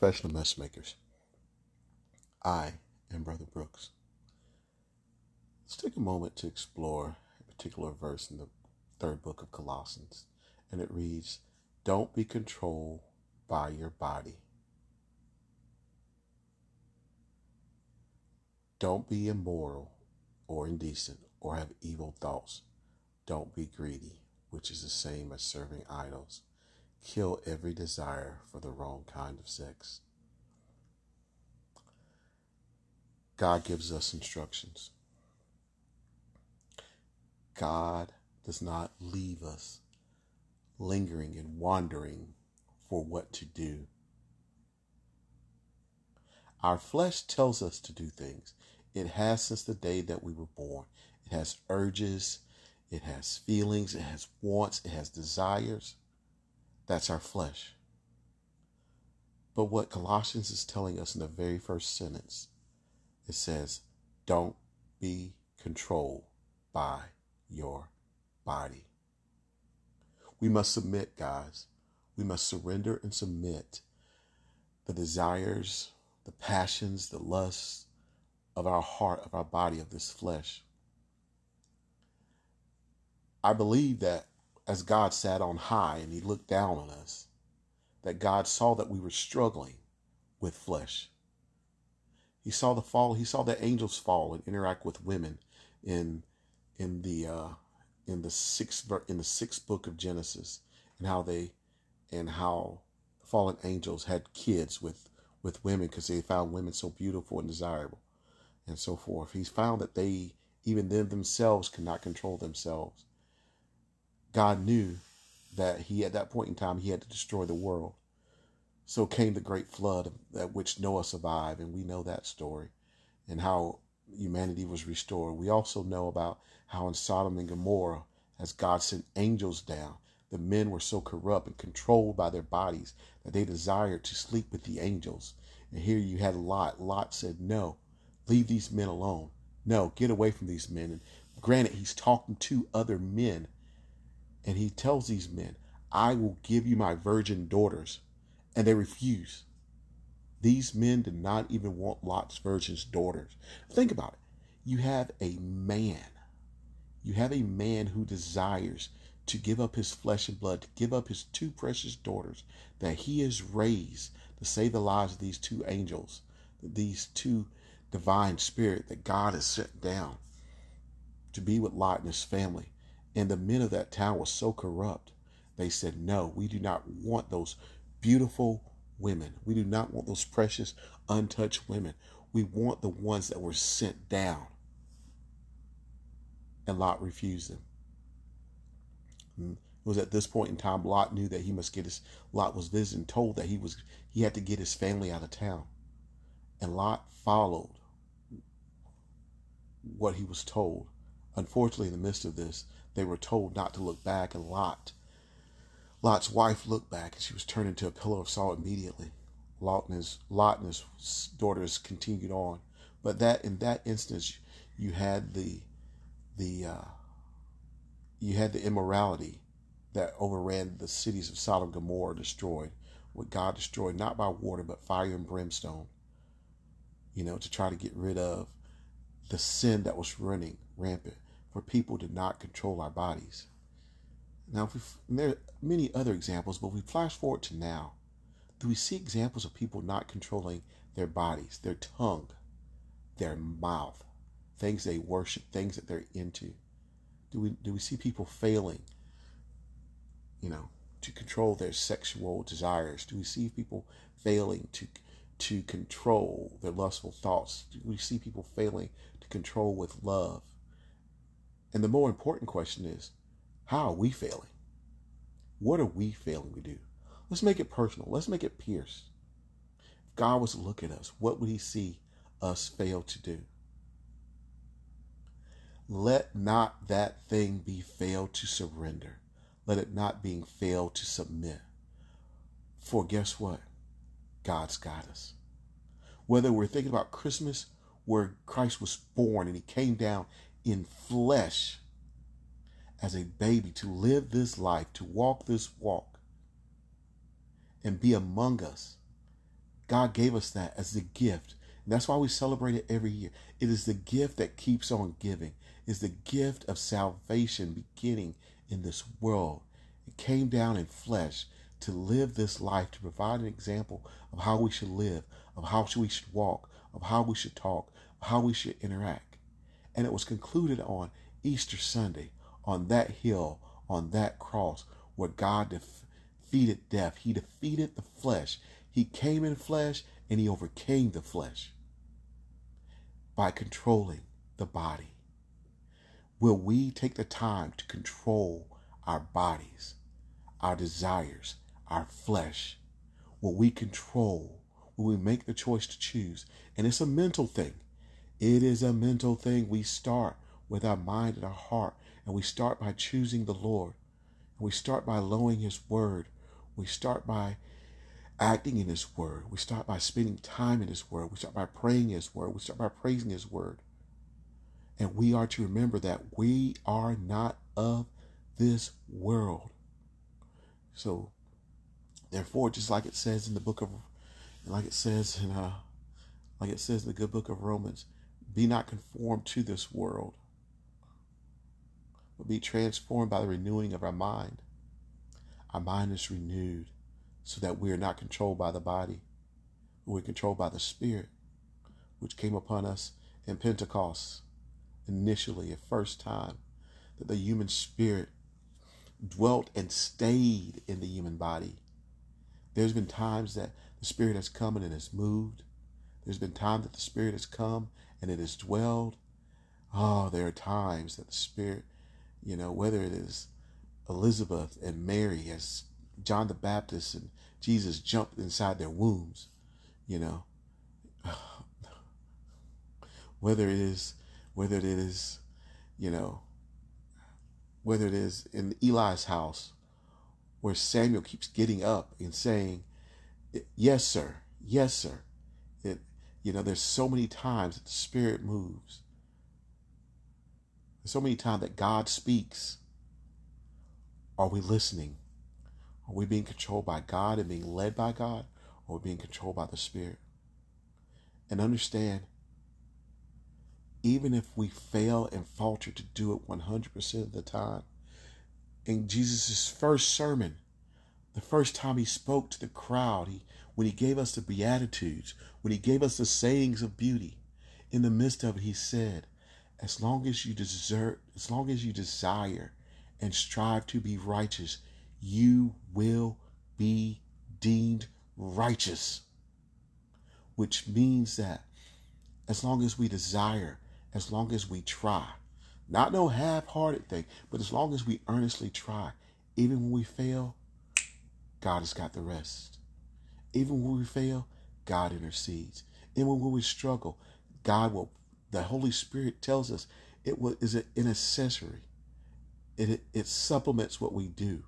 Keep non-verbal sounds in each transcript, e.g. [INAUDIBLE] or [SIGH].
professional Mess Makers. I am Brother Brooks. Let's take a moment to explore a particular verse in the third book of Colossians. And it reads, Don't be controlled by your body. Don't be immoral or indecent or have evil thoughts. Don't be greedy, which is the same as serving idols. Kill every desire for the wrong kind of sex. God gives us instructions. God does not leave us lingering and wandering for what to do. Our flesh tells us to do things. It has since the day that we were born. It has urges, it has feelings, it has wants, it has desires. That's our flesh. But what Colossians is telling us in the very first sentence, it says, don't be controlled by your body. We must submit, guys. We must surrender and submit the desires, the passions, the lusts of our heart, of our body, of this flesh. I believe that as God sat on high and he looked down on us, that God saw that we were struggling with flesh. He saw the fall, he saw the angels fall and interact with women in in the uh in the sixth in the sixth book of Genesis and how they and how fallen angels had kids with with women because they found women so beautiful and desirable and so forth. He's found that they even them themselves could not control themselves God knew that he, at that point in time, he had to destroy the world. So came the great flood at which Noah survived, and we know that story and how humanity was restored. We also know about how in Sodom and Gomorrah, as God sent angels down, the men were so corrupt and controlled by their bodies that they desired to sleep with the angels. And here you had Lot. Lot said, No, leave these men alone. No, get away from these men. And granted, he's talking to other men and he tells these men, I will give you my virgin daughters. And they refuse. These men did not even want Lot's virgin daughters. Think about it. You have a man. You have a man who desires to give up his flesh and blood, to give up his two precious daughters that he has raised to save the lives of these two angels, these two divine spirit that God has sent down to be with Lot and his family. And the men of that town were so corrupt, they said, No, we do not want those beautiful women. We do not want those precious, untouched women. We want the ones that were sent down. And Lot refused them. Hmm. It was at this point in time Lot knew that he must get his Lot was visiting, told that he was he had to get his family out of town. And Lot followed what he was told. Unfortunately, in the midst of this, they were told not to look back, and Lot, Lot's wife looked back, and she was turned into a pillar of salt immediately. Lot and his, Lot and his daughters continued on, but that in that instance, you had the the uh, you had the immorality that overran the cities of Sodom and Gomorrah, destroyed what God destroyed, not by water but fire and brimstone. You know, to try to get rid of the sin that was running rampant for people to not control our bodies. Now, there are many other examples, but we flash forward to now. Do we see examples of people not controlling their bodies, their tongue, their mouth, things they worship, things that they're into? Do we do we see people failing, you know, to control their sexual desires? Do we see people failing to to control their lustful thoughts? Do we see people failing to control with love? And the more important question is, how are we failing? What are we failing to do? Let's make it personal. Let's make it pierce. If God was to look at us, what would he see us fail to do? Let not that thing be failed to surrender. Let it not being failed to submit. For guess what? God's got us. Whether we're thinking about Christmas, where Christ was born and he came down in flesh as a baby to live this life, to walk this walk, and be among us. God gave us that as the gift. And that's why we celebrate it every year. It is the gift that keeps on giving. It's the gift of salvation beginning in this world. It came down in flesh to live this life, to provide an example of how we should live, of how we should walk, of how we should talk, of how we should interact. And it was concluded on Easter Sunday, on that hill, on that cross, where God defeated death. He defeated the flesh. He came in flesh and he overcame the flesh by controlling the body. Will we take the time to control our bodies, our desires, our flesh? Will we control? Will we make the choice to choose? And it's a mental thing. It is a mental thing. We start with our mind and our heart, and we start by choosing the Lord. We start by lowering His word. We start by acting in His word. We start by spending time in His word. We start by praying His word. We start by praising His word. And we are to remember that we are not of this world. So, therefore, just like it says in the book of, like it says in, uh, like it says in the good book of Romans, be not conformed to this world, but be transformed by the renewing of our mind. Our mind is renewed so that we are not controlled by the body, but we're controlled by the Spirit, which came upon us in Pentecost initially, at first time, that the human spirit dwelt and stayed in the human body. There's been times that the spirit has come and it has moved. There's been times that the spirit has come and it has dwelled. Oh, there are times that the spirit, you know, whether it is Elizabeth and Mary as John the Baptist and Jesus jumped inside their wombs, you know. [SIGHS] Whether it is whether it is, you know, whether it is in Eli's house where Samuel keeps getting up and saying, Yes, sir, yes, sir. You know, there's so many times that the Spirit moves. There's so many times that God speaks. Are we listening? Are we being controlled by God and being led by God? Or being controlled by the Spirit? And understand even if we fail and falter to do it 100% of the time. In Jesus' first sermon, the first time he spoke to the crowd, he, when he gave us the Beatitudes, when he gave us the sayings of beauty, in the midst of it, he said, as long as you desert, as long as you desire and strive to be righteous, you will be deemed righteous. Which means that as long as we desire as long as we try. Not no half hearted thing, but as long as we earnestly try. Even when we fail, God has got the rest. Even when we fail, God intercedes. Even when we struggle, God will, the Holy Spirit tells us it is an accessory. It, it, it supplements what we do,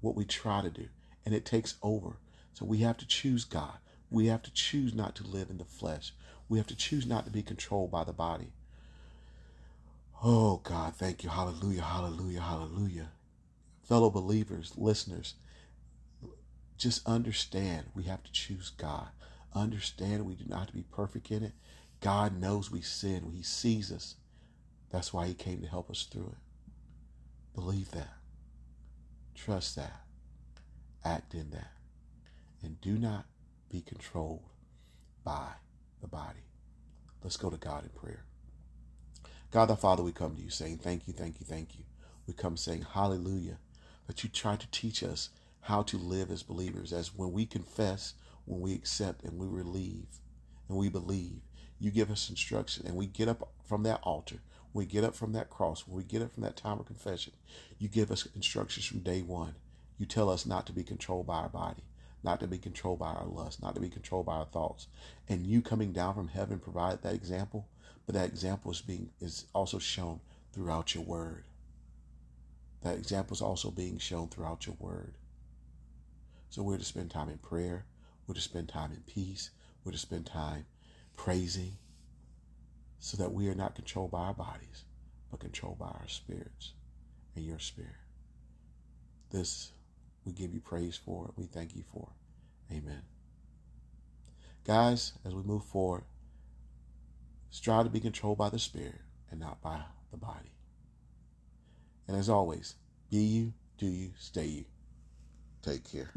what we try to do, and it takes over. So we have to choose God. We have to choose not to live in the flesh. We have to choose not to be controlled by the body. Oh, God, thank you. Hallelujah, hallelujah, hallelujah. Fellow believers, listeners, just understand we have to choose God. Understand we do not have to be perfect in it. God knows we sin. He sees us. That's why He came to help us through it. Believe that. Trust that. Act in that. And do not be controlled by the body. Let's go to God in prayer. God the Father, we come to you saying, Thank you, thank you, thank you. We come saying, Hallelujah, that you try to teach us how to live as believers, as when we confess, when we accept, and we relieve, and we believe. You give us instruction, and we get up from that altar. When we get up from that cross, when we get up from that time of confession, you give us instructions from day one. You tell us not to be controlled by our body not to be controlled by our lust, not to be controlled by our thoughts. And you coming down from heaven provide that example, but that example is being is also shown throughout your word. That example is also being shown throughout your word. So we're to spend time in prayer, we're to spend time in peace, we're to spend time praising, so that we are not controlled by our bodies, but controlled by our spirits and your spirit. This we give you praise for. We thank you for. Amen. Guys, as we move forward, strive to be controlled by the Spirit and not by the body. And as always, be you, do you, stay you. Take care.